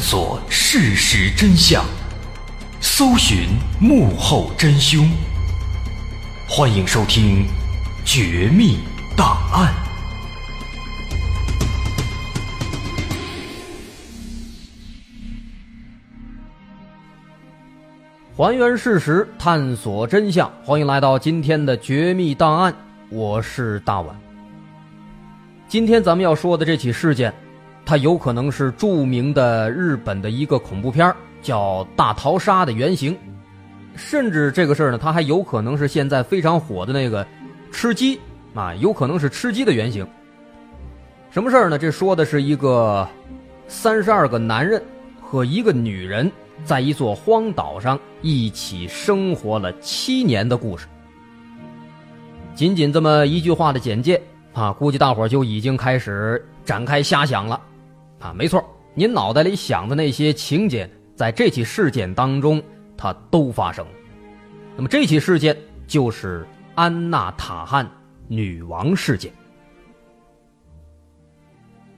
索事实真相，搜寻幕后真凶。欢迎收听《绝密档案》，还原事实，探索真相。欢迎来到今天的《绝密档案》，我是大碗。今天咱们要说的这起事件。它有可能是著名的日本的一个恐怖片叫《大逃杀》的原型，甚至这个事儿呢，它还有可能是现在非常火的那个吃鸡啊，有可能是吃鸡的原型。什么事儿呢？这说的是一个三十二个男人和一个女人在一座荒岛上一起生活了七年的故事。仅仅这么一句话的简介啊，估计大伙儿就已经开始展开瞎想了。啊，没错，您脑袋里想的那些情节，在这起事件当中，它都发生了。那么这起事件就是安娜塔汉女王事件。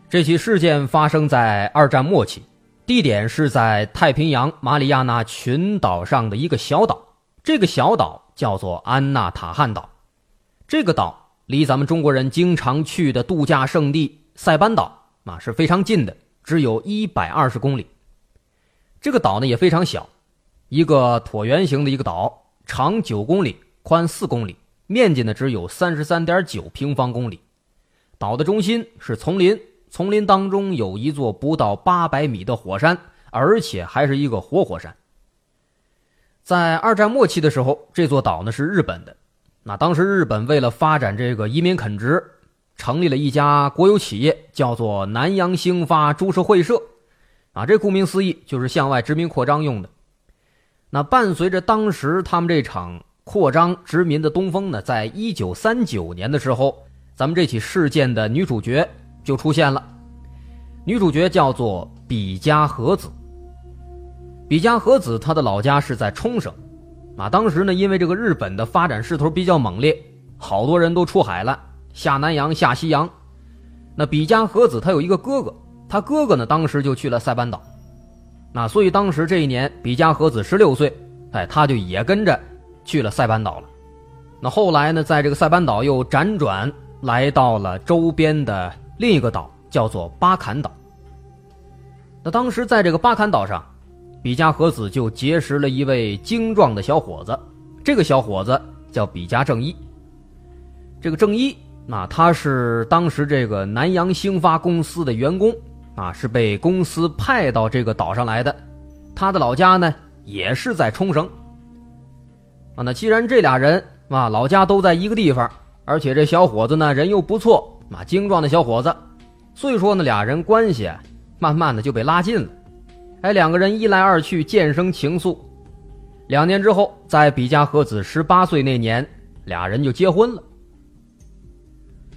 这起事件发生在二战末期，地点是在太平洋马里亚纳群岛上的一个小岛，这个小岛叫做安娜塔汉岛。这个岛离咱们中国人经常去的度假胜地塞班岛。啊，是非常近的，只有一百二十公里。这个岛呢也非常小，一个椭圆形的一个岛，长九公里，宽四公里，面积呢只有三十三点九平方公里。岛的中心是丛林，丛林当中有一座不到八百米的火山，而且还是一个活火山。在二战末期的时候，这座岛呢是日本的。那当时日本为了发展这个移民垦殖。成立了一家国有企业，叫做南洋兴发株式会社，啊，这顾名思义就是向外殖民扩张用的。那伴随着当时他们这场扩张殖民的东风呢，在一九三九年的时候，咱们这起事件的女主角就出现了，女主角叫做比嘉和子。比嘉和子她的老家是在冲绳，啊，当时呢，因为这个日本的发展势头比较猛烈，好多人都出海了，下南洋、下西洋。那比嘉和子他有一个哥哥，他哥哥呢当时就去了塞班岛，那所以当时这一年比嘉和子十六岁，哎，他就也跟着去了塞班岛了。那后来呢，在这个塞班岛又辗转来到了周边的另一个岛，叫做巴坎岛。那当时在这个巴坎岛上，比嘉和子就结识了一位精壮的小伙子，这个小伙子叫比嘉正一。这个正一，那他是当时这个南洋兴发公司的员工，啊，是被公司派到这个岛上来的。他的老家呢，也是在冲绳。啊，那既然这俩人。啊，老家都在一个地方，而且这小伙子呢人又不错，啊，精壮的小伙子，所以说呢俩人关系慢慢的就被拉近了。哎，两个人一来二去渐生情愫，两年之后，在比嘉和子十八岁那年，俩人就结婚了。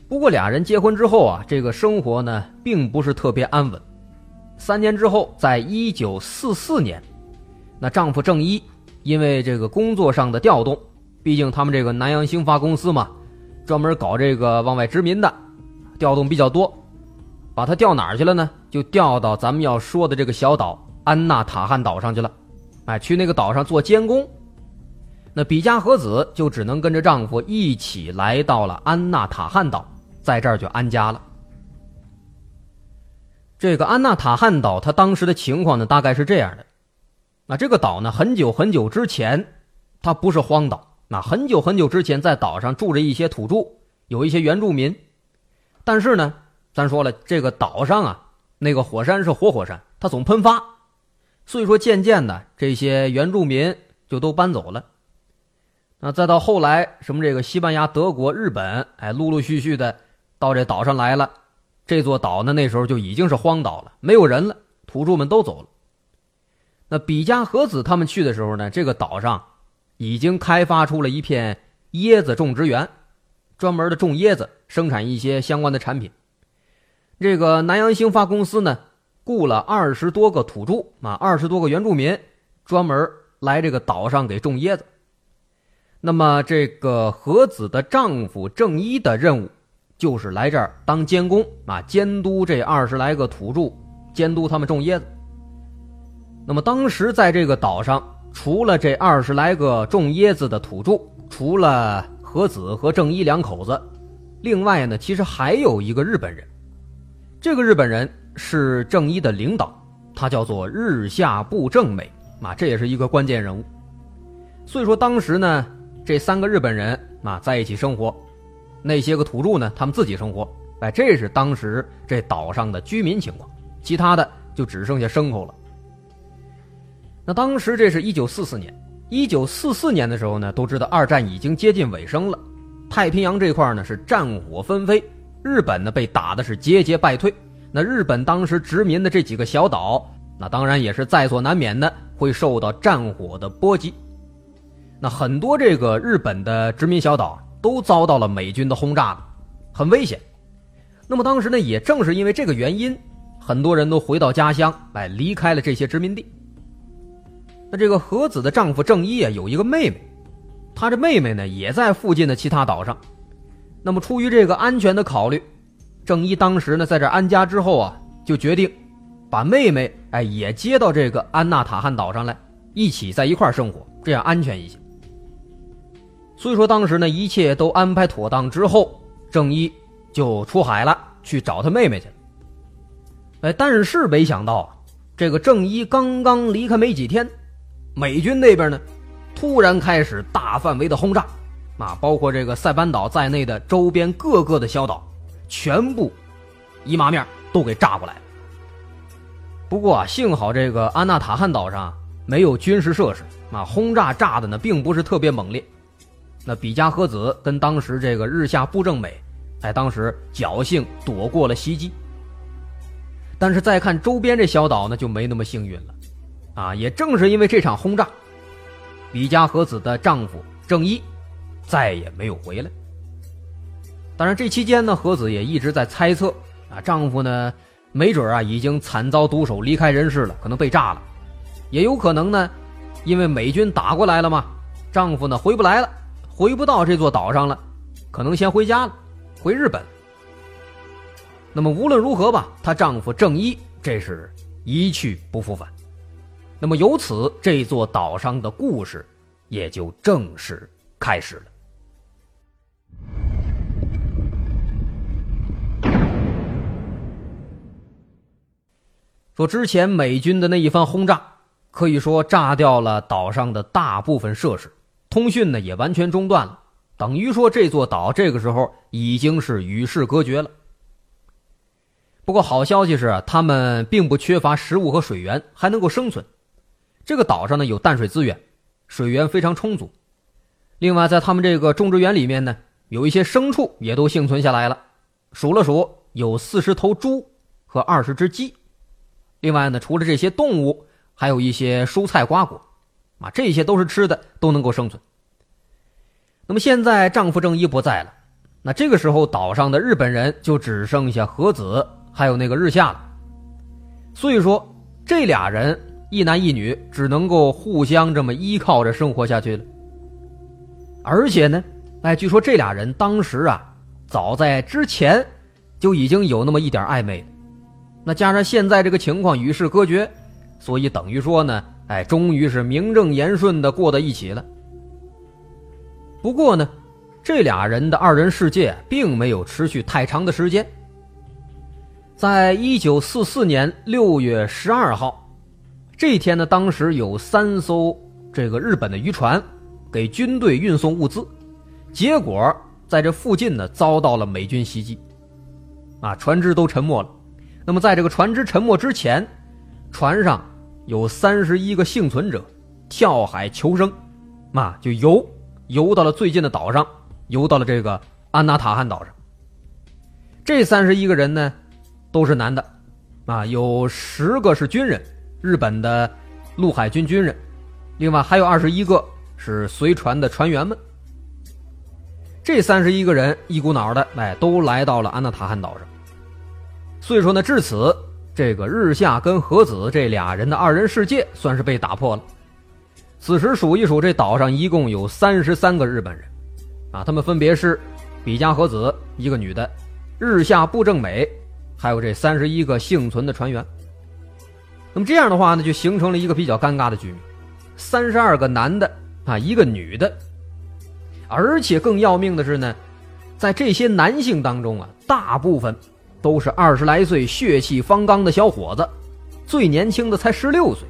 不过俩人结婚之后啊，这个生活呢并不是特别安稳。三年之后，在一九四四年，那丈夫正一因为这个工作上的调动。毕竟他们这个南洋兴发公司嘛，专门搞这个往外殖民的，调动比较多，把他调哪儿去了呢？就调到咱们要说的这个小岛安纳塔汉岛上去了，哎，去那个岛上做监工。那比嘉和子就只能跟着丈夫一起来到了安纳塔汉岛，在这儿就安家了。这个安纳塔汉岛，它当时的情况呢，大概是这样的：那这个岛呢，很久很久之前，它不是荒岛。那很久很久之前，在岛上住着一些土著，有一些原住民。但是呢，咱说了，这个岛上啊，那个火山是活火山，它总喷发，所以说渐渐的，这些原住民就都搬走了。那再到后来，什么这个西班牙、德国、日本，哎，陆陆续续的到这岛上来了。这座岛呢，那时候就已经是荒岛了，没有人了，土著们都走了。那比嘉和子他们去的时候呢，这个岛上。已经开发出了一片椰子种植园，专门的种椰子，生产一些相关的产品。这个南洋兴发公司呢，雇了二十多个土著啊，二十多个原住民，专门来这个岛上给种椰子。那么，这个和子的丈夫正一的任务，就是来这儿当监工啊，监督这二十来个土著，监督他们种椰子。那么，当时在这个岛上。除了这二十来个种椰子的土著，除了和子和正一两口子，另外呢，其实还有一个日本人。这个日本人是正一的领导，他叫做日下部正美啊，这也是一个关键人物。所以说，当时呢，这三个日本人啊在一起生活，那些个土著呢，他们自己生活。哎，这是当时这岛上的居民情况，其他的就只剩下牲口了。那当时这是一九四四年，一九四四年的时候呢，都知道二战已经接近尾声了，太平洋这块呢是战火纷飞，日本呢被打的是节节败退。那日本当时殖民的这几个小岛，那当然也是在所难免的会受到战火的波及。那很多这个日本的殖民小岛都遭到了美军的轰炸，很危险。那么当时呢，也正是因为这个原因，很多人都回到家乡，哎离开了这些殖民地。那这个和子的丈夫正一啊，有一个妹妹，他这妹妹呢也在附近的其他岛上。那么出于这个安全的考虑，正一当时呢在这安家之后啊，就决定把妹妹哎也接到这个安纳塔汉岛上来，一起在一块生活，这样安全一些。所以说当时呢一切都安排妥当之后，正一就出海了，去找他妹妹去了。哎，但是没想到这个正一刚刚离开没几天。美军那边呢，突然开始大范围的轰炸，啊，包括这个塞班岛在内的周边各个的小岛，全部一麻面都给炸过来了。不过啊，幸好这个安纳塔汉岛上没有军事设施，啊，轰炸炸的呢并不是特别猛烈。那比嘉和子跟当时这个日下布正美，在当时侥幸躲过了袭击。但是再看周边这小岛呢，就没那么幸运了。啊，也正是因为这场轰炸，比嘉和子的丈夫正一再也没有回来。当然，这期间呢，和子也一直在猜测啊，丈夫呢没准啊已经惨遭毒手，离开人世了，可能被炸了；也有可能呢，因为美军打过来了嘛，丈夫呢回不来了，回不到这座岛上了，可能先回家了，回日本。那么无论如何吧，她丈夫正一这是一去不复返。那么由此，这座岛上的故事也就正式开始了。说之前美军的那一番轰炸，可以说炸掉了岛上的大部分设施，通讯呢也完全中断了，等于说这座岛这个时候已经是与世隔绝了。不过好消息是，他们并不缺乏食物和水源，还能够生存。这个岛上呢有淡水资源，水源非常充足。另外，在他们这个种植园里面呢，有一些牲畜也都幸存下来了，数了数有四十头猪和二十只鸡。另外呢，除了这些动物，还有一些蔬菜瓜果，啊，这些都是吃的，都能够生存。那么现在丈夫正一不在了，那这个时候岛上的日本人就只剩下和子还有那个日下了。所以说，这俩人一男一女只能够互相这么依靠着生活下去了。而且呢，哎，据说这俩人当时啊，早在之前就已经有那么一点暧昧了。那加上现在这个情况与世隔绝，所以等于说呢，哎，终于是名正言顺的过在一起了。不过呢，这俩人的二人世界并没有持续太长的时间。在一九四四年六月十二号，这一天呢，当时有三艘这个日本的渔船给军队运送物资，结果在这附近呢遭到了美军袭击，啊，船只都沉没了。那么，在这个船只沉没之前，船上有三十一个幸存者跳海求生，嘛就游游到了最近的岛上，游到了这个安纳塔汉岛上。这三十一个人呢，都是男的，啊，有十个是军人，日本的陆海军军人，另外还有二十一个是随船的船员们。这三十一个人一股脑的，哎，都来到了安纳塔汉岛上。所以说呢，至此，这个日下跟和子这俩人的二人世界算是被打破了。此时数一数，这岛上一共有三十三个日本人，啊，他们分别是比嘉和子一个女的，日下部正美，还有这三十一个幸存的船员。那么这样的话呢，就形成了一个比较尴尬的局面：三十二个男的啊，一个女的，而且更要命的是呢，在这些男性当中啊，大部分。都是二十来岁、血气方刚的小伙子，最年轻的才十六岁。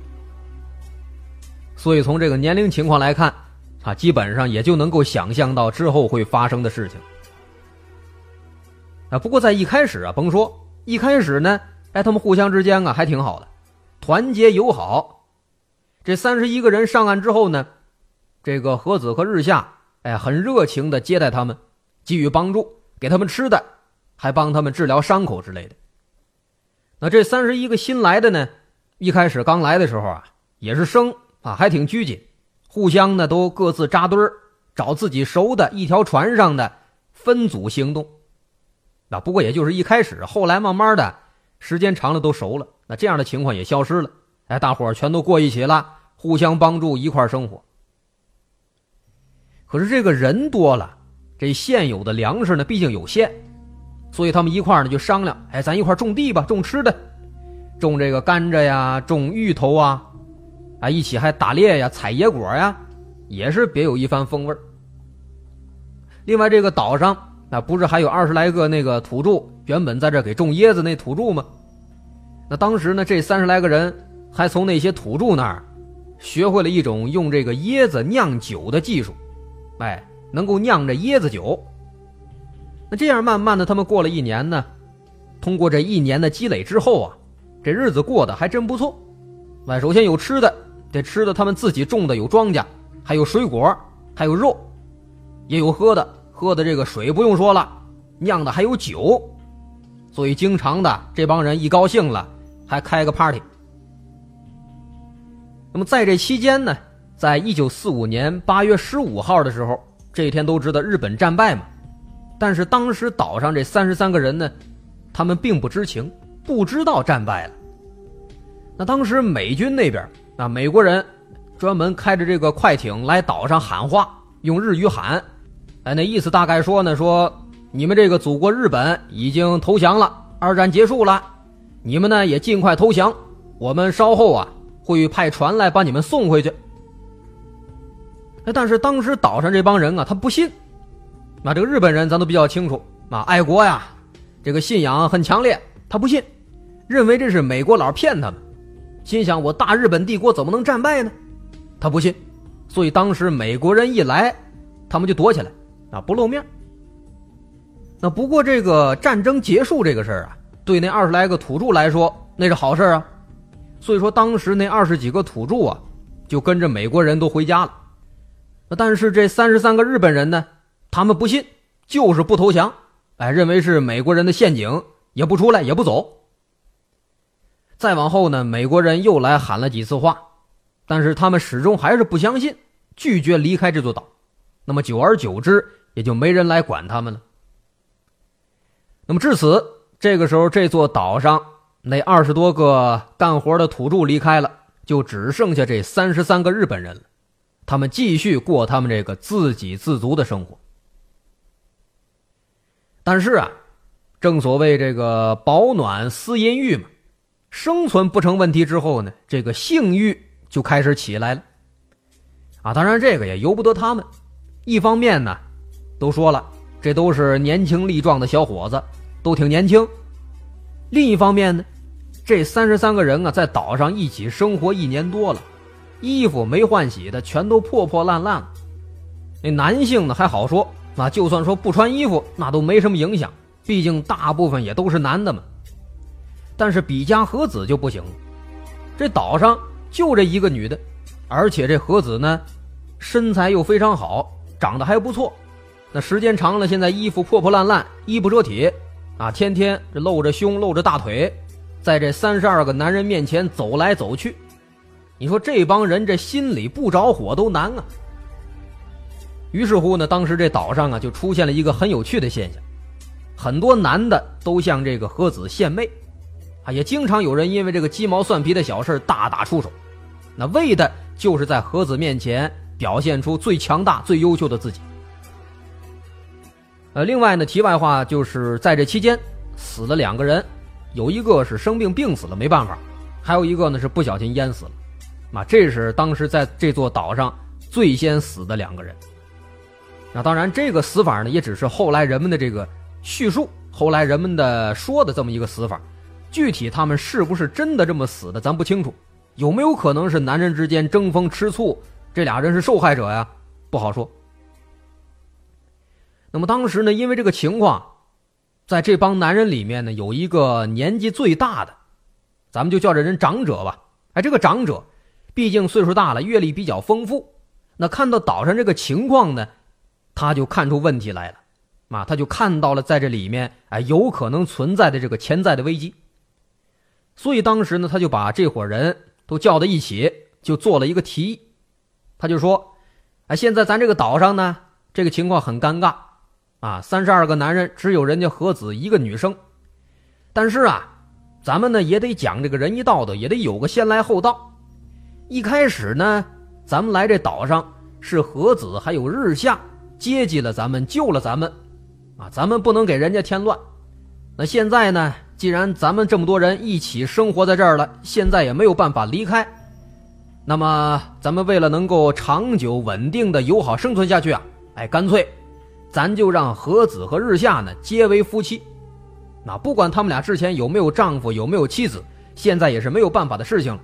所以从这个年龄情况来看，啊，基本上也就能够想象到之后会发生的事情。啊，不过在一开始啊，甭说一开始呢，哎，他们互相之间啊还挺好的，团结友好。这三十一个人上岸之后呢，这个和子和日下，哎，很热情的接待他们，给予帮助，给他们吃的。还帮他们治疗伤口之类的。那这三十一个新来的呢，一开始刚来的时候啊，也是生啊，还挺拘谨，互相呢都各自扎堆儿，找自己熟的一条船上的分组行动。那不过也就是一开始，后来慢慢的时间长了都熟了，那这样的情况也消失了。哎，大伙儿全都过一起了，互相帮助，一块生活。可是这个人多了，这现有的粮食呢，毕竟有限。所以他们一块呢就商量，哎，咱一块种地吧，种吃的，种这个甘蔗呀，种芋头啊，啊，一起还打猎呀，采野果呀，也是别有一番风味另外，这个岛上啊，不是还有二十来个那个土著，原本在这给种椰子那土著吗？那当时呢，这三十来个人还从那些土著那儿学会了一种用这个椰子酿酒的技术，哎，能够酿着椰子酒。那这样慢慢的，他们过了一年呢。通过这一年的积累之后啊，这日子过得还真不错。哎，首先有吃的，这吃的他们自己种的有庄稼，还有水果，还有肉，也有喝的，喝的这个水不用说了，酿的还有酒，所以经常的这帮人一高兴了，还开个 party。那么在这期间呢，在一九四五年八月十五号的时候，这一天都知道日本战败嘛。但是当时岛上这三十三个人呢，他们并不知情，不知道战败了。那当时美军那边啊，美国人专门开着这个快艇来岛上喊话，用日语喊，哎，那意思大概说呢，说你们这个祖国日本已经投降了，二战结束了，你们呢也尽快投降，我们稍后啊会派船来把你们送回去。哎，但是当时岛上这帮人啊，他不信。那这个日本人咱都比较清楚啊，爱国呀，这个信仰很强烈。他不信，认为这是美国佬骗他们，心想我大日本帝国怎么能战败呢？他不信，所以当时美国人一来，他们就躲起来啊，不露面。那不过这个战争结束这个事儿啊，对那二十来个土著来说那是好事啊，所以说当时那二十几个土著啊，就跟着美国人都回家了。那但是这三十三个日本人呢？他们不信，就是不投降，哎，认为是美国人的陷阱，也不出来，也不走。再往后呢，美国人又来喊了几次话，但是他们始终还是不相信，拒绝离开这座岛。那么久而久之，也就没人来管他们了。那么至此，这个时候这座岛上那二十多个干活的土著离开了，就只剩下这三十三个日本人了。他们继续过他们这个自给自足的生活。但是啊，正所谓这个保暖思淫欲嘛，生存不成问题之后呢，这个性欲就开始起来了。啊，当然这个也由不得他们。一方面呢，都说了，这都是年轻力壮的小伙子，都挺年轻。另一方面呢，这三十三个人啊，在岛上一起生活一年多了，衣服没换洗的，全都破破烂烂了。那男性呢，还好说。那就算说不穿衣服，那都没什么影响，毕竟大部分也都是男的嘛。但是比嘉和子就不行，这岛上就这一个女的，而且这和子呢，身材又非常好，长得还不错。那时间长了，现在衣服破破烂烂，衣不遮体，啊，天天这露着胸露着大腿，在这三十二个男人面前走来走去，你说这帮人这心里不着火都难啊。于是乎呢，当时这岛上啊就出现了一个很有趣的现象，很多男的都向这个和子献媚，啊，也经常有人因为这个鸡毛蒜皮的小事大打出手，那为的就是在和子面前表现出最强大、最优秀的自己。呃，另外呢，题外话就是在这期间死了两个人，有一个是生病病死了没办法，还有一个呢是不小心淹死了，啊，这是当时在这座岛上最先死的两个人。那当然，这个死法呢，也只是后来人们的这个叙述，后来人们的说的这么一个死法，具体他们是不是真的这么死的，咱不清楚。有没有可能是男人之间争风吃醋，这俩人是受害者呀？不好说。那么当时呢，因为这个情况，在这帮男人里面呢，有一个年纪最大的，咱们就叫这人长者吧。哎，这个长者，毕竟岁数大了，阅历比较丰富，那看到岛上这个情况呢？他就看出问题来了，啊，他就看到了在这里面，哎，有可能存在的这个潜在的危机。所以当时呢，他就把这伙人都叫到一起，就做了一个提议。他就说：“哎，现在咱这个岛上呢，这个情况很尴尬，啊，三十二个男人，只有人家和子一个女生。但是啊，咱们呢也得讲这个仁义道德，也得有个先来后到。一开始呢，咱们来这岛上是和子还有日下。”接济了咱们，救了咱们，啊，咱们不能给人家添乱。那现在呢？既然咱们这么多人一起生活在这儿了，现在也没有办法离开。那么，咱们为了能够长久稳定的友好生存下去啊，哎，干脆，咱就让和子和日下呢结为夫妻。那不管他们俩之前有没有丈夫，有没有妻子，现在也是没有办法的事情了。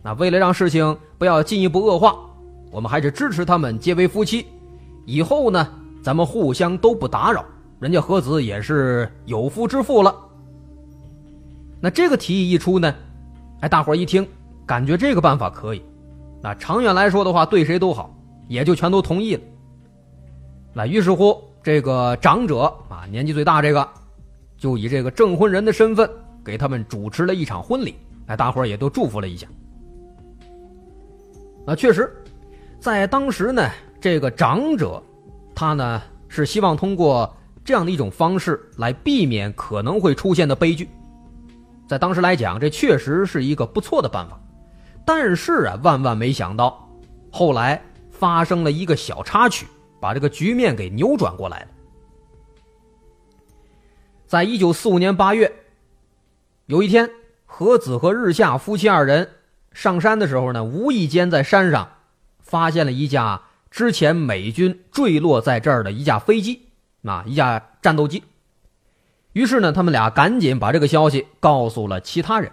那为了让事情不要进一步恶化，我们还是支持他们结为夫妻。以后呢，咱们互相都不打扰，人家和子也是有夫之妇了。那这个提议一出呢，哎，大伙一听，感觉这个办法可以，那长远来说的话，对谁都好，也就全都同意了。那于是乎，这个长者啊，年纪最大这个，就以这个证婚人的身份给他们主持了一场婚礼，哎，大伙也都祝福了一下。啊，确实，在当时呢。这个长者，他呢是希望通过这样的一种方式来避免可能会出现的悲剧。在当时来讲，这确实是一个不错的办法。但是啊，万万没想到，后来发生了一个小插曲，把这个局面给扭转过来了。在一九四五年八月，有一天，和子和日下夫妻二人上山的时候呢，无意间在山上发现了一架之前美军坠落在这儿的一架飞机，啊，一架战斗机。于是呢，他们俩赶紧把这个消息告诉了其他人。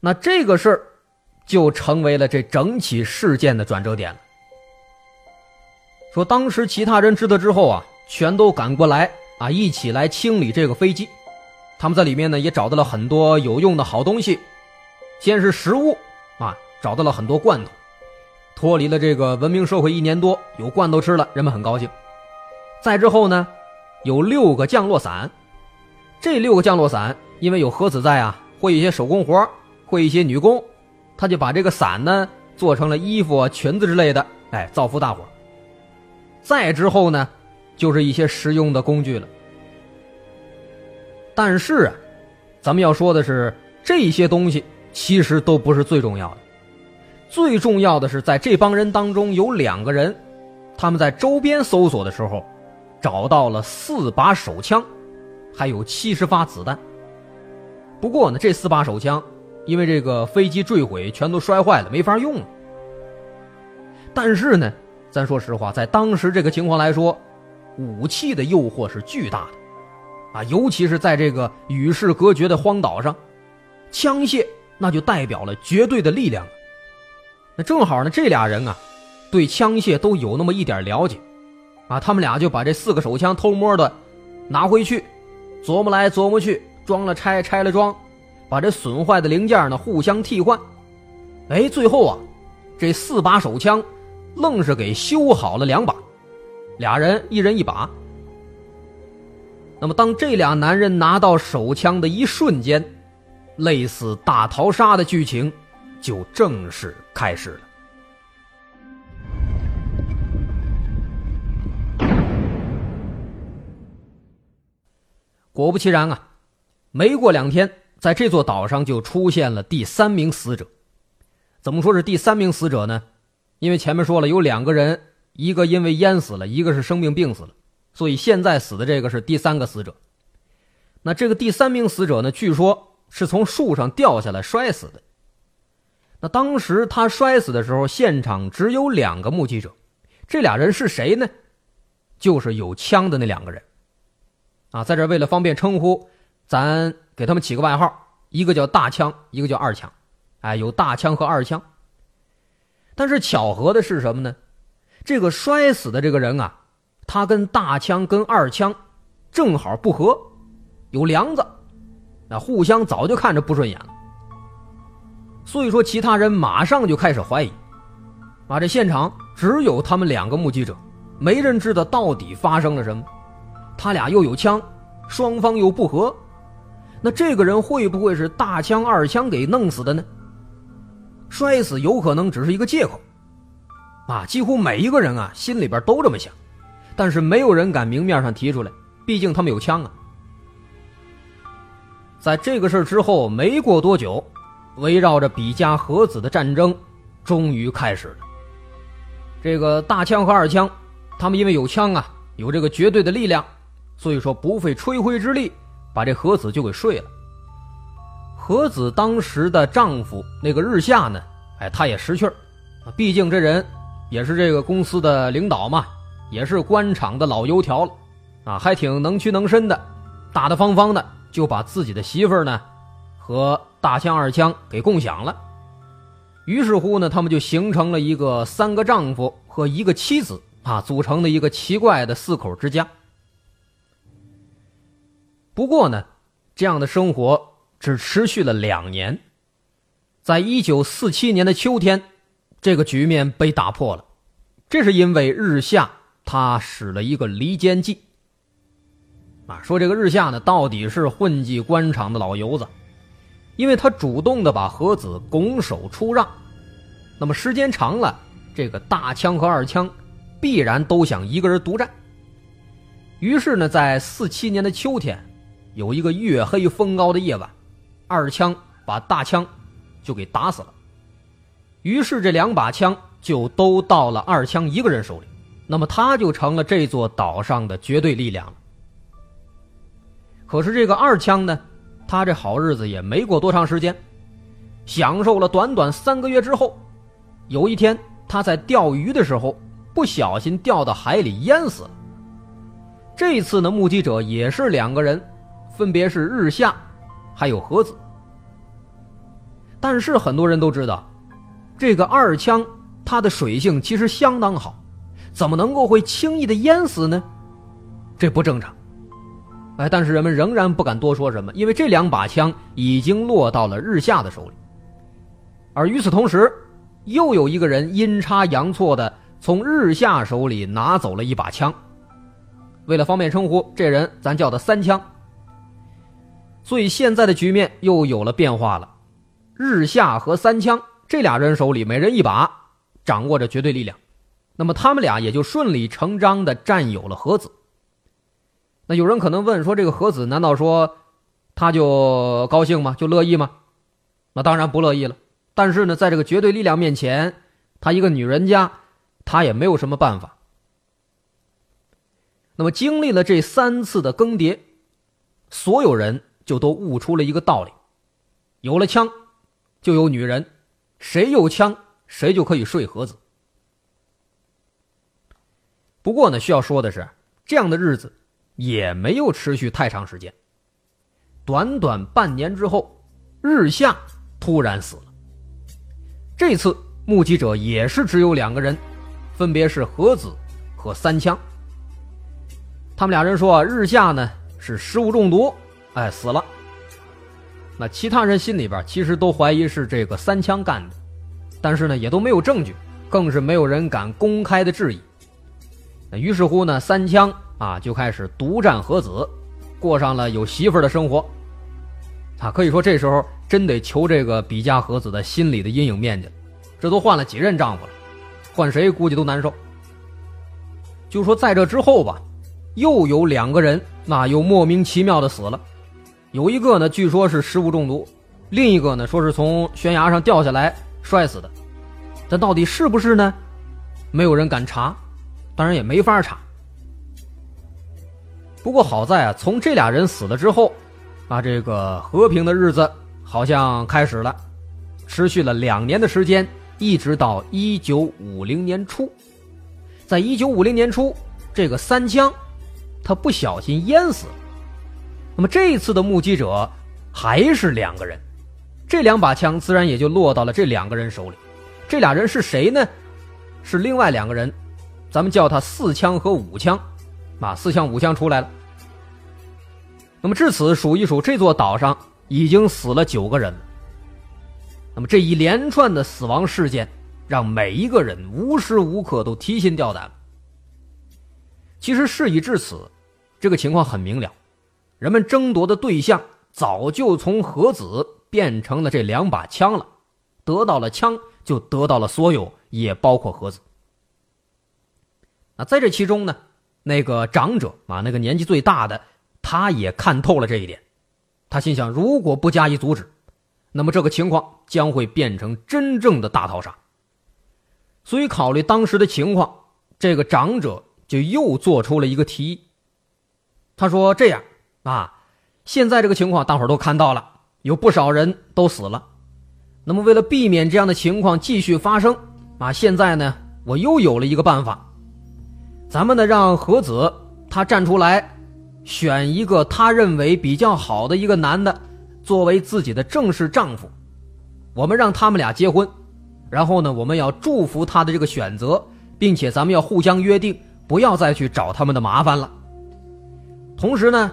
那这个事儿就成为了这整起事件的转折点了。说当时其他人知道之后啊，全都赶过来啊，一起来清理这个飞机。他们在里面呢也找到了很多有用的好东西，先是食物啊，找到了很多罐头。脱离了这个文明社会一年多，有罐头吃了，人们很高兴。再之后呢？有六个降落伞，这六个降落伞因为有何子在啊，会一些手工活，会一些女工，他就把这个伞呢做成了衣服、裙子之类的，哎，造福大伙。再之后呢，就是一些实用的工具了。但是啊，咱们要说的是，这些东西其实都不是最重要的，最重要的是在这帮人当中有两个人，他们在周边搜索的时候。找到了四把手枪，还有七十发子弹。不过呢，这四把手枪因为这个飞机坠毁，全都摔坏了，没法用了。但是呢，咱说实话，在当时这个情况来说，武器的诱惑是巨大的，啊，尤其是在这个与世隔绝的荒岛上，枪械那就代表了绝对的力量。那正好呢，这俩人啊，对枪械都有那么一点了解。啊，他们俩就把这四个手枪偷摸的拿回去，琢磨来琢磨去，装了拆，拆了装，把这损坏的零件呢互相替换。哎，最后啊，这四把手枪愣是给修好了两把，俩人一人一把。那么，当这俩男人拿到手枪的一瞬间，类似大逃杀的剧情就正式开始了。果不其然啊，没过两天，在这座岛上就出现了第三名死者。怎么说是第三名死者呢？因为前面说了有两个人，一个因为淹死了，一个是生病病死了，所以现在死的这个是第三个死者。那这个第三名死者呢，据说是从树上掉下来摔死的。那当时他摔死的时候，现场只有两个目击者，这俩人是谁呢？就是有枪的那两个人。啊，在这为了方便称呼，咱给他们起个外号，一个叫大枪，一个叫二枪，哎，有大枪和二枪。但是巧合的是什么呢？这个摔死的这个人啊，他跟大枪跟二枪正好不合，有梁子，那互相早就看着不顺眼了。所以说，其他人马上就开始怀疑，啊，这现场只有他们两个目击者，没人知道到底发生了什么。他俩又有枪，双方又不和，那这个人会不会是大枪二枪给弄死的呢？摔死有可能只是一个借口，啊，几乎每一个人啊心里边都这么想，但是没有人敢明面上提出来，毕竟他们有枪啊。在这个事之后没过多久，围绕着比加和子的战争终于开始了。这个大枪和二枪，他们因为有枪啊，有这个绝对的力量。所以说，不费吹灰之力，把这和子就给睡了。和子当时的丈夫那个日下呢，哎，他也识趣儿，毕竟这人也是这个公司的领导嘛，也是官场的老油条了，啊，还挺能屈能伸的，大大方方的就把自己的媳妇儿呢和大枪二枪给共享了。于是乎呢，他们就形成了一个三个丈夫和一个妻子啊组成的一个奇怪的四口之家。不过呢，这样的生活只持续了两年，在一九四七年的秋天，这个局面被打破了。这是因为日下他使了一个离间计。啊，说这个日下呢，到底是混迹官场的老油子，因为他主动的把和子拱手出让，那么时间长了，这个大枪和二枪必然都想一个人独占。于是呢，在四七年的秋天。有一个月黑风高的夜晚，二枪把大枪就给打死了。于是这两把枪就都到了二枪一个人手里，那么他就成了这座岛上的绝对力量了。可是这个二枪呢，他这好日子也没过多长时间，享受了短短三个月之后，有一天他在钓鱼的时候不小心掉到海里淹死了。这次呢，目击者也是两个人，分别是日下，还有和子。但是很多人都知道，这个二枪它的水性其实相当好，怎么能够会轻易的淹死呢？这不正常。哎，但是人们仍然不敢多说什么，因为这两把枪已经落到了日下的手里。而与此同时，又有一个人阴差阳错的从日下手里拿走了一把枪。为了方便称呼，这人咱叫他三枪。所以现在的局面又有了变化了，日下和三枪这俩人手里每人一把，掌握着绝对力量，那么他们俩也就顺理成章的占有了盒子。那有人可能问说，这个和子难道说他就高兴吗？就乐意吗？那当然不乐意了。但是呢，在这个绝对力量面前，他一个女人家，他也没有什么办法。那么，经历了这三次的更迭，所有人就都悟出了一个道理：有了枪，就有女人，谁有枪，谁就可以睡和子。不过呢，需要说的是，这样的日子也没有持续太长时间。短短半年之后，日下突然死了。这次目击者也是只有两个人，分别是和子和三枪。他们俩人说，日下呢是食物中毒，哎死了。那其他人心里边其实都怀疑是这个三枪干的，但是呢也都没有证据，更是没有人敢公开的质疑。那于是乎呢，三枪啊就开始独占和子，过上了有媳妇的生活。啊，可以说这时候真得求这个比嘉和子的心理的阴影面积了。这都换了几任丈夫了，换谁估计都难受。就说在这之后吧。又有两个人，那又莫名其妙的死了。有一个呢，据说是食物中毒；另一个呢，说是从悬崖上掉下来摔死的。但到底是不是呢？没有人敢查，当然也没法查。不过好在啊，从这俩人死了之后，啊，这个和平的日子好像开始了，持续了两年的时间，一直到一九五零年初。在一九五零年初，这个三枪。他不小心淹死了。那么这一次的目击者还是两个人，这两把枪自然也就落到了这两个人手里。这俩人是谁呢？是另外两个人，咱们叫他四枪和五枪，啊，四枪五枪出来了。那么至此数一数，这座岛上已经死了九个人。那么这一连串的死亡事件，让每一个人无时无刻都提心吊胆。其实事已至此。这个情况很明了，人们争夺的对象早就从盒子变成了这两把枪了，得到了枪就得到了所有，也包括盒子。那在这其中呢，那个长者啊，那个年纪最大的，他也看透了这一点，他心想，如果不加以阻止，那么这个情况将会变成真正的大逃杀。所以考虑当时的情况，这个长者就又做出了一个提议。他说：“这样啊，现在这个情况大伙都看到了，有不少人都死了。那么为了避免这样的情况继续发生啊，现在呢，我又有了一个办法。咱们呢，让何子他站出来，选一个他认为比较好的一个男的，作为自己的正式丈夫。我们让他们俩结婚，然后呢，我们要祝福他的这个选择，并且咱们要互相约定，不要再去找他们的麻烦了。”同时呢，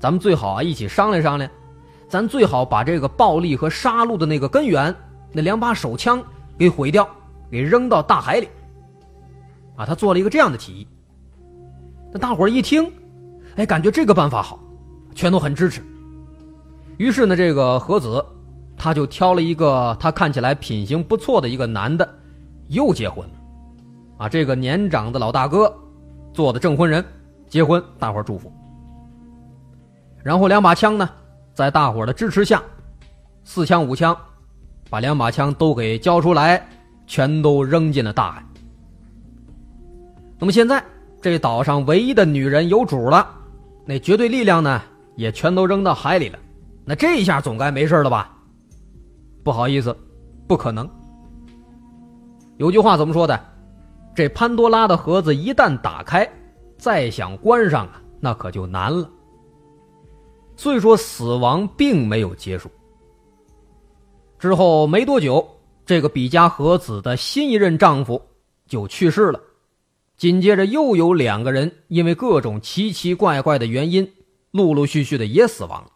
咱们最好啊一起商量商量，咱最好把这个暴力和杀戮的那个根源，那两把手枪给毁掉，给扔到大海里。啊，他做了一个这样的提议。那大伙儿一听，哎，感觉这个办法好，全都很支持。于是呢，这个何子他就挑了一个他看起来品行不错的一个男的，又结婚。啊，这个年长的老大哥做的证婚人，结婚，大伙儿祝福。然后两把枪呢，在大伙的支持下，四枪五枪，把两把枪都给交出来，全都扔进了大海。那么现在这岛上唯一的女人有主了，那绝对力量呢也全都扔到海里了。那这一下总该没事了吧？不好意思，不可能。有句话怎么说的？这潘多拉的盒子一旦打开，再想关上啊，那可就难了。所以说，死亡并没有结束。之后没多久，这个比加和子的新一任丈夫就去世了。紧接着又有两个人因为各种奇奇怪怪的原因，陆陆续续的也死亡了，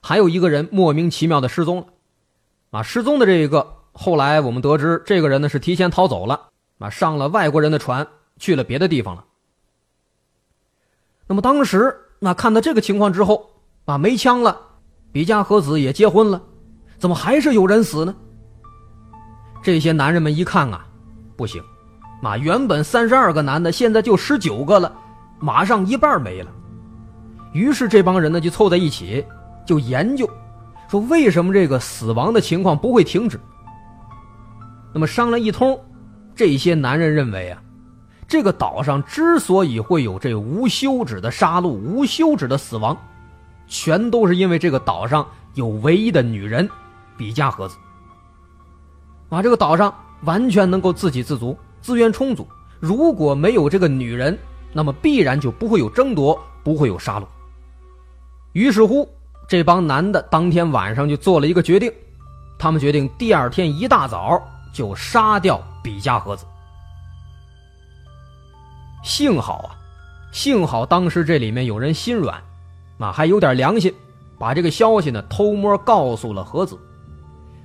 还有一个人莫名其妙的失踪了。啊，失踪的这一个，后来我们得知，这个人呢是提前逃走了，啊，上了外国人的船去了别的地方了。那么当时那看到这个情况之后，啊，没枪了，比加和子也结婚了，怎么还是有人死呢？这些男人们一看啊，不行。啊，原本三十二个男的，现在就十九个了，马上一半没了。于是这帮人呢就凑在一起，就研究，说为什么这个死亡的情况不会停止。那么商量一通，这些男人认为啊，这个岛上之所以会有这无休止的杀戮、无休止的死亡，全都是因为这个岛上有唯一的女人比加和子。啊，这个岛上完全能够自给自足。资源充足，如果没有这个女人，那么必然就不会有争夺，不会有杀戮。于是乎，这帮男的当天晚上就做了一个决定，他们决定第二天一大早就杀掉比加和子。幸好啊，幸好当时这里面有人心软，啊，还有点良心，把这个消息呢偷摸告诉了和子。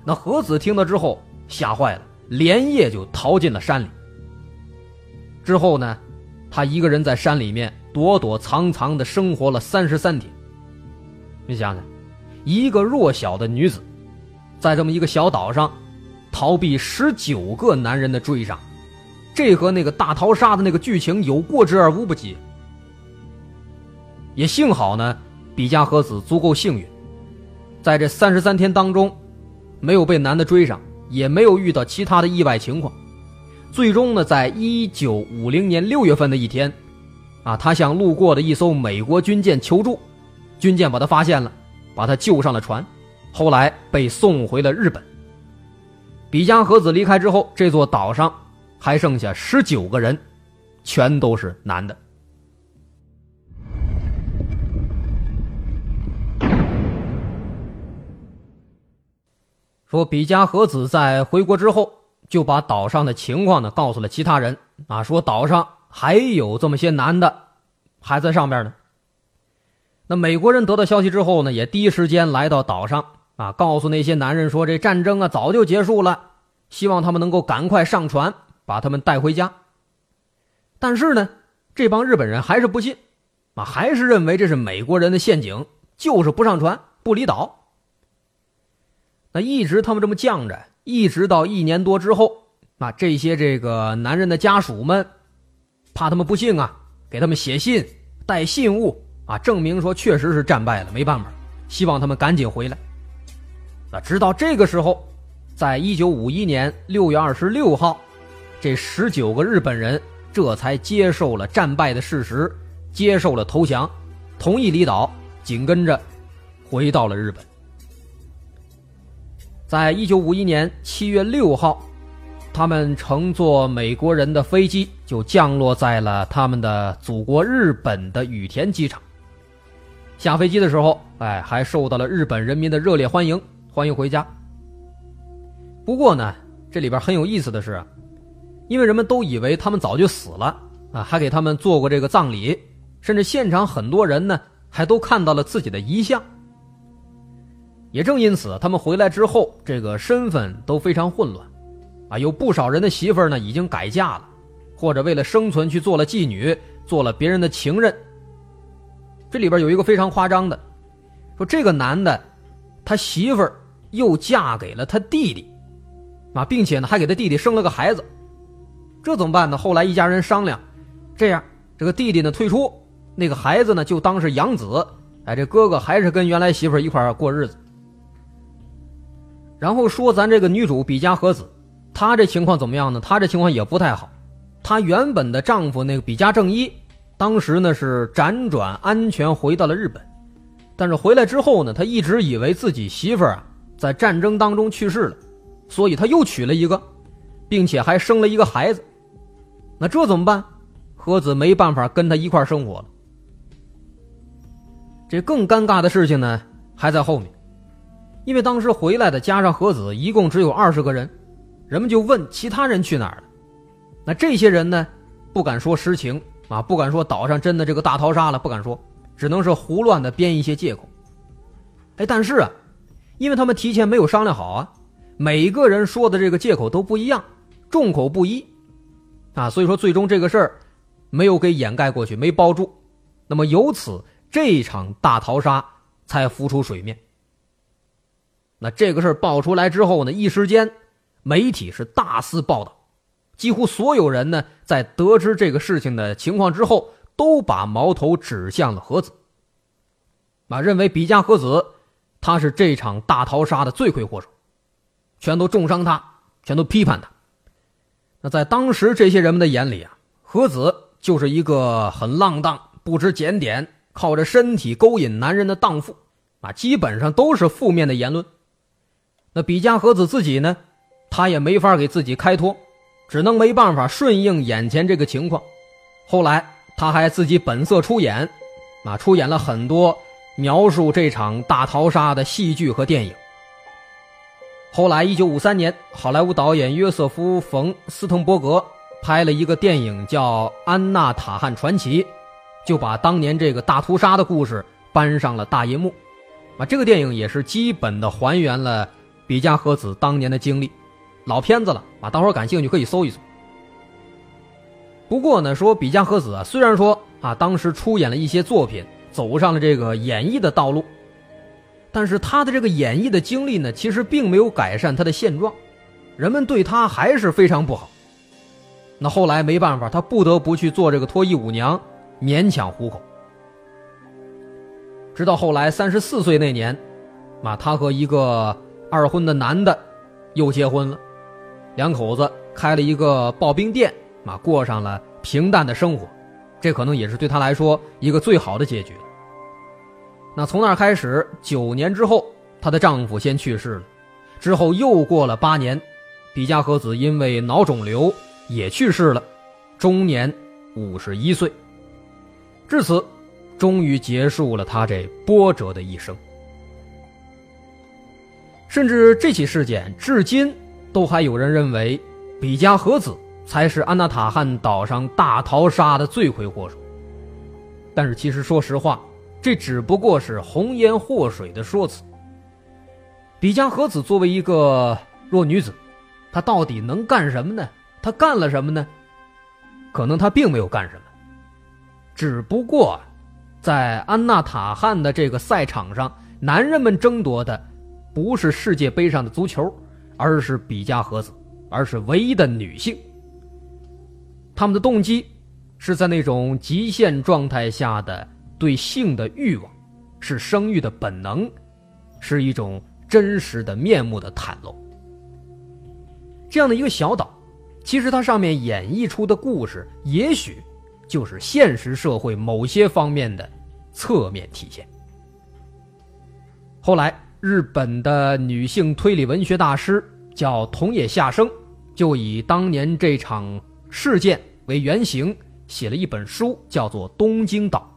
那和子听到之后吓坏了，连夜就逃进了山里。之后呢，他一个人在山里面躲躲藏藏的生活了三十三天。你想想，一个弱小的女子，在这么一个小岛上，逃避十九个男人的追杀，这和那个大逃杀的那个剧情有过之而无不及。也幸好呢，比加和子足够幸运，在这三十三天当中，没有被男的追上，也没有遇到其他的意外情况。最终呢，在一九五零年六月份的一天，啊，他向路过的一艘美国军舰求助，军舰把他发现了，把他救上了船，后来被送回了日本。比加和子离开之后，这座岛上还剩下十九个人，全都是男的。说比加和子在回国之后。就把岛上的情况呢告诉了其他人啊，说岛上还有这么些男的还在上边呢。那美国人得到消息之后呢，也第一时间来到岛上啊，告诉那些男人说这战争啊早就结束了，希望他们能够赶快上船把他们带回家。但是呢，这帮日本人还是不信啊，还是认为这是美国人的陷阱，就是不上船不离岛。那一直他们这么犟着。一直到一年多之后，啊，这些这个男人的家属们，怕他们不幸啊，给他们写信，带信物啊，证明说确实是战败了，没办法，希望他们赶紧回来。那直到这个时候，在一九五一年六月二十六号，这十九个日本人这才接受了战败的事实，接受了投降，同意离岛，紧跟着回到了日本。在一九五一年七月六号，他们乘坐美国人的飞机就降落在了他们的祖国日本的羽田机场。下飞机的时候，哎，还受到了日本人民的热烈欢迎，欢迎回家。不过呢，这里边很有意思的是，因为人们都以为他们早就死了啊，还给他们做过这个葬礼，甚至现场很多人呢还都看到了自己的遗像。也正因此，他们回来之后，这个身份都非常混乱，啊，有不少人的媳妇儿呢已经改嫁了，或者为了生存去做了妓女，做了别人的情人。这里边有一个非常夸张的，说这个男的，他媳妇儿又嫁给了他弟弟，啊，并且呢还给他弟弟生了个孩子，这怎么办呢？后来一家人商量，这样这个弟弟呢退出，那个孩子呢就当是养子，哎，这哥哥还是跟原来媳妇儿一块过日子。然后说咱这个女主比嘉和子，她这情况怎么样呢？她这情况也不太好。她原本的丈夫那个比嘉正一，当时呢是辗转安全回到了日本，但是回来之后呢，他一直以为自己媳妇儿啊在战争当中去世了，所以他又娶了一个，并且还生了一个孩子。那这怎么办？和子没办法跟他一块生活了。这更尴尬的事情呢还在后面，因为当时回来的加上和子一共只有二十个人，人们就问其他人去哪儿了。那这些人呢，不敢说实情啊，不敢说岛上真的这个大逃杀了，不敢说，只能是胡乱的编一些借口。哎，但是啊，因为他们提前没有商量好啊，每个人说的这个借口都不一样，众口不一，啊，所以说最终这个事儿没有给掩盖过去，没包住，那么由此这场大逃杀才浮出水面。那这个事儿爆出来之后呢，一时间媒体是大肆报道。几乎所有人呢，在得知这个事情的情况之后，都把矛头指向了何子。啊，认为比嘉和子他是这场大逃杀的罪魁祸首，全都重伤他，全都批判他。那在当时这些人们的眼里啊，和子就是一个很浪荡、不知检点、靠着身体勾引男人的荡妇，啊，基本上都是负面的言论。那比嘉和子自己呢，他也没法给自己开脱。只能没办法顺应眼前这个情况，后来他还自己本色出演，啊，出演了很多描述这场大逃杀的戏剧和电影。后来，一九五三年，好莱坞导演约瑟夫·冯·斯滕伯格拍了一个电影叫《安娜塔汉传奇》，就把当年这个大屠杀的故事搬上了大银幕，啊，这个电影也是基本的还原了比嘉和子当年的经历。老片子了啊，大伙感兴趣可以搜一搜。不过呢，说比嘉和子啊，虽然说啊当时出演了一些作品，走上了这个演艺的道路，但是他的这个演艺的经历呢，其实并没有改善他的现状，人们对他还是非常不好。那后来没办法，他不得不去做这个脱衣舞娘，勉强糊口。直到后来三十四岁那年，啊，他和一个二婚的男的又结婚了。两口子开了一个刨冰店，啊，过上了平淡的生活，这可能也是对他来说一个最好的结局。那从那开始，九年之后，她的丈夫先去世了，之后又过了八年，比嘉和子因为脑肿瘤也去世了，终年五十一岁。至此，终于结束了他这波折的一生。甚至这起事件至今。都还有人认为，比嘉和子才是安纳塔汉岛上大逃杀的罪魁祸首。但是，其实说实话，这只不过是红颜祸水的说辞。比嘉和子作为一个弱女子，她到底能干什么呢？她干了什么呢？可能她并没有干什么，只不过，在安纳塔汉的这个赛场上，男人们争夺的不是世界杯上的足球。而是比嘉和子，而是唯一的女性。他们的动机是在那种极限状态下的对性的欲望，是生育的本能，是一种真实的面目的袒露。这样的一个小岛，其实它上面演绎出的故事，也许就是现实社会某些方面的侧面体现。后来。日本的女性推理文学大师叫桐野夏生，就以当年这场事件为原型写了一本书，叫做《东京岛》。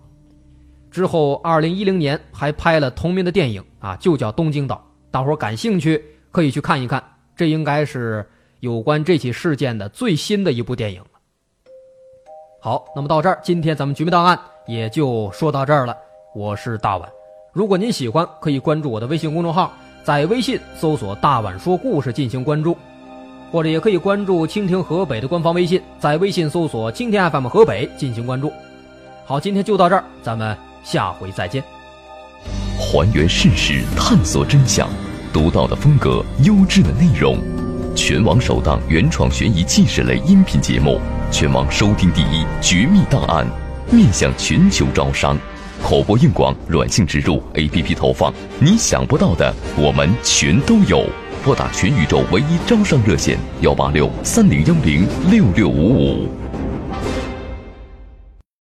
之后，二零一零年还拍了同名的电影啊，就叫《东京岛》。大伙儿感兴趣可以去看一看，这应该是有关这起事件的最新的一部电影了。好，那么到这儿，今天咱们《绝密档案》也就说到这儿了。我是大碗。如果您喜欢，可以关注我的微信公众号，在微信搜索“大碗说故事”进行关注，或者也可以关注蜻蜓河北的官方微信，在微信搜索“蜻蜓 FM 河北”进行关注。好，今天就到这儿，咱们下回再见。还原事实，探索真相，独到的风格，优质的内容，全网首档原创悬疑纪实类音频节目，全网收听第一《绝密档案》，面向全球招商。口播硬广、软性植入、APP 投放，你想不到的，我们全都有。拨打全宇宙唯一招商热线：幺八六三零幺零六六五五。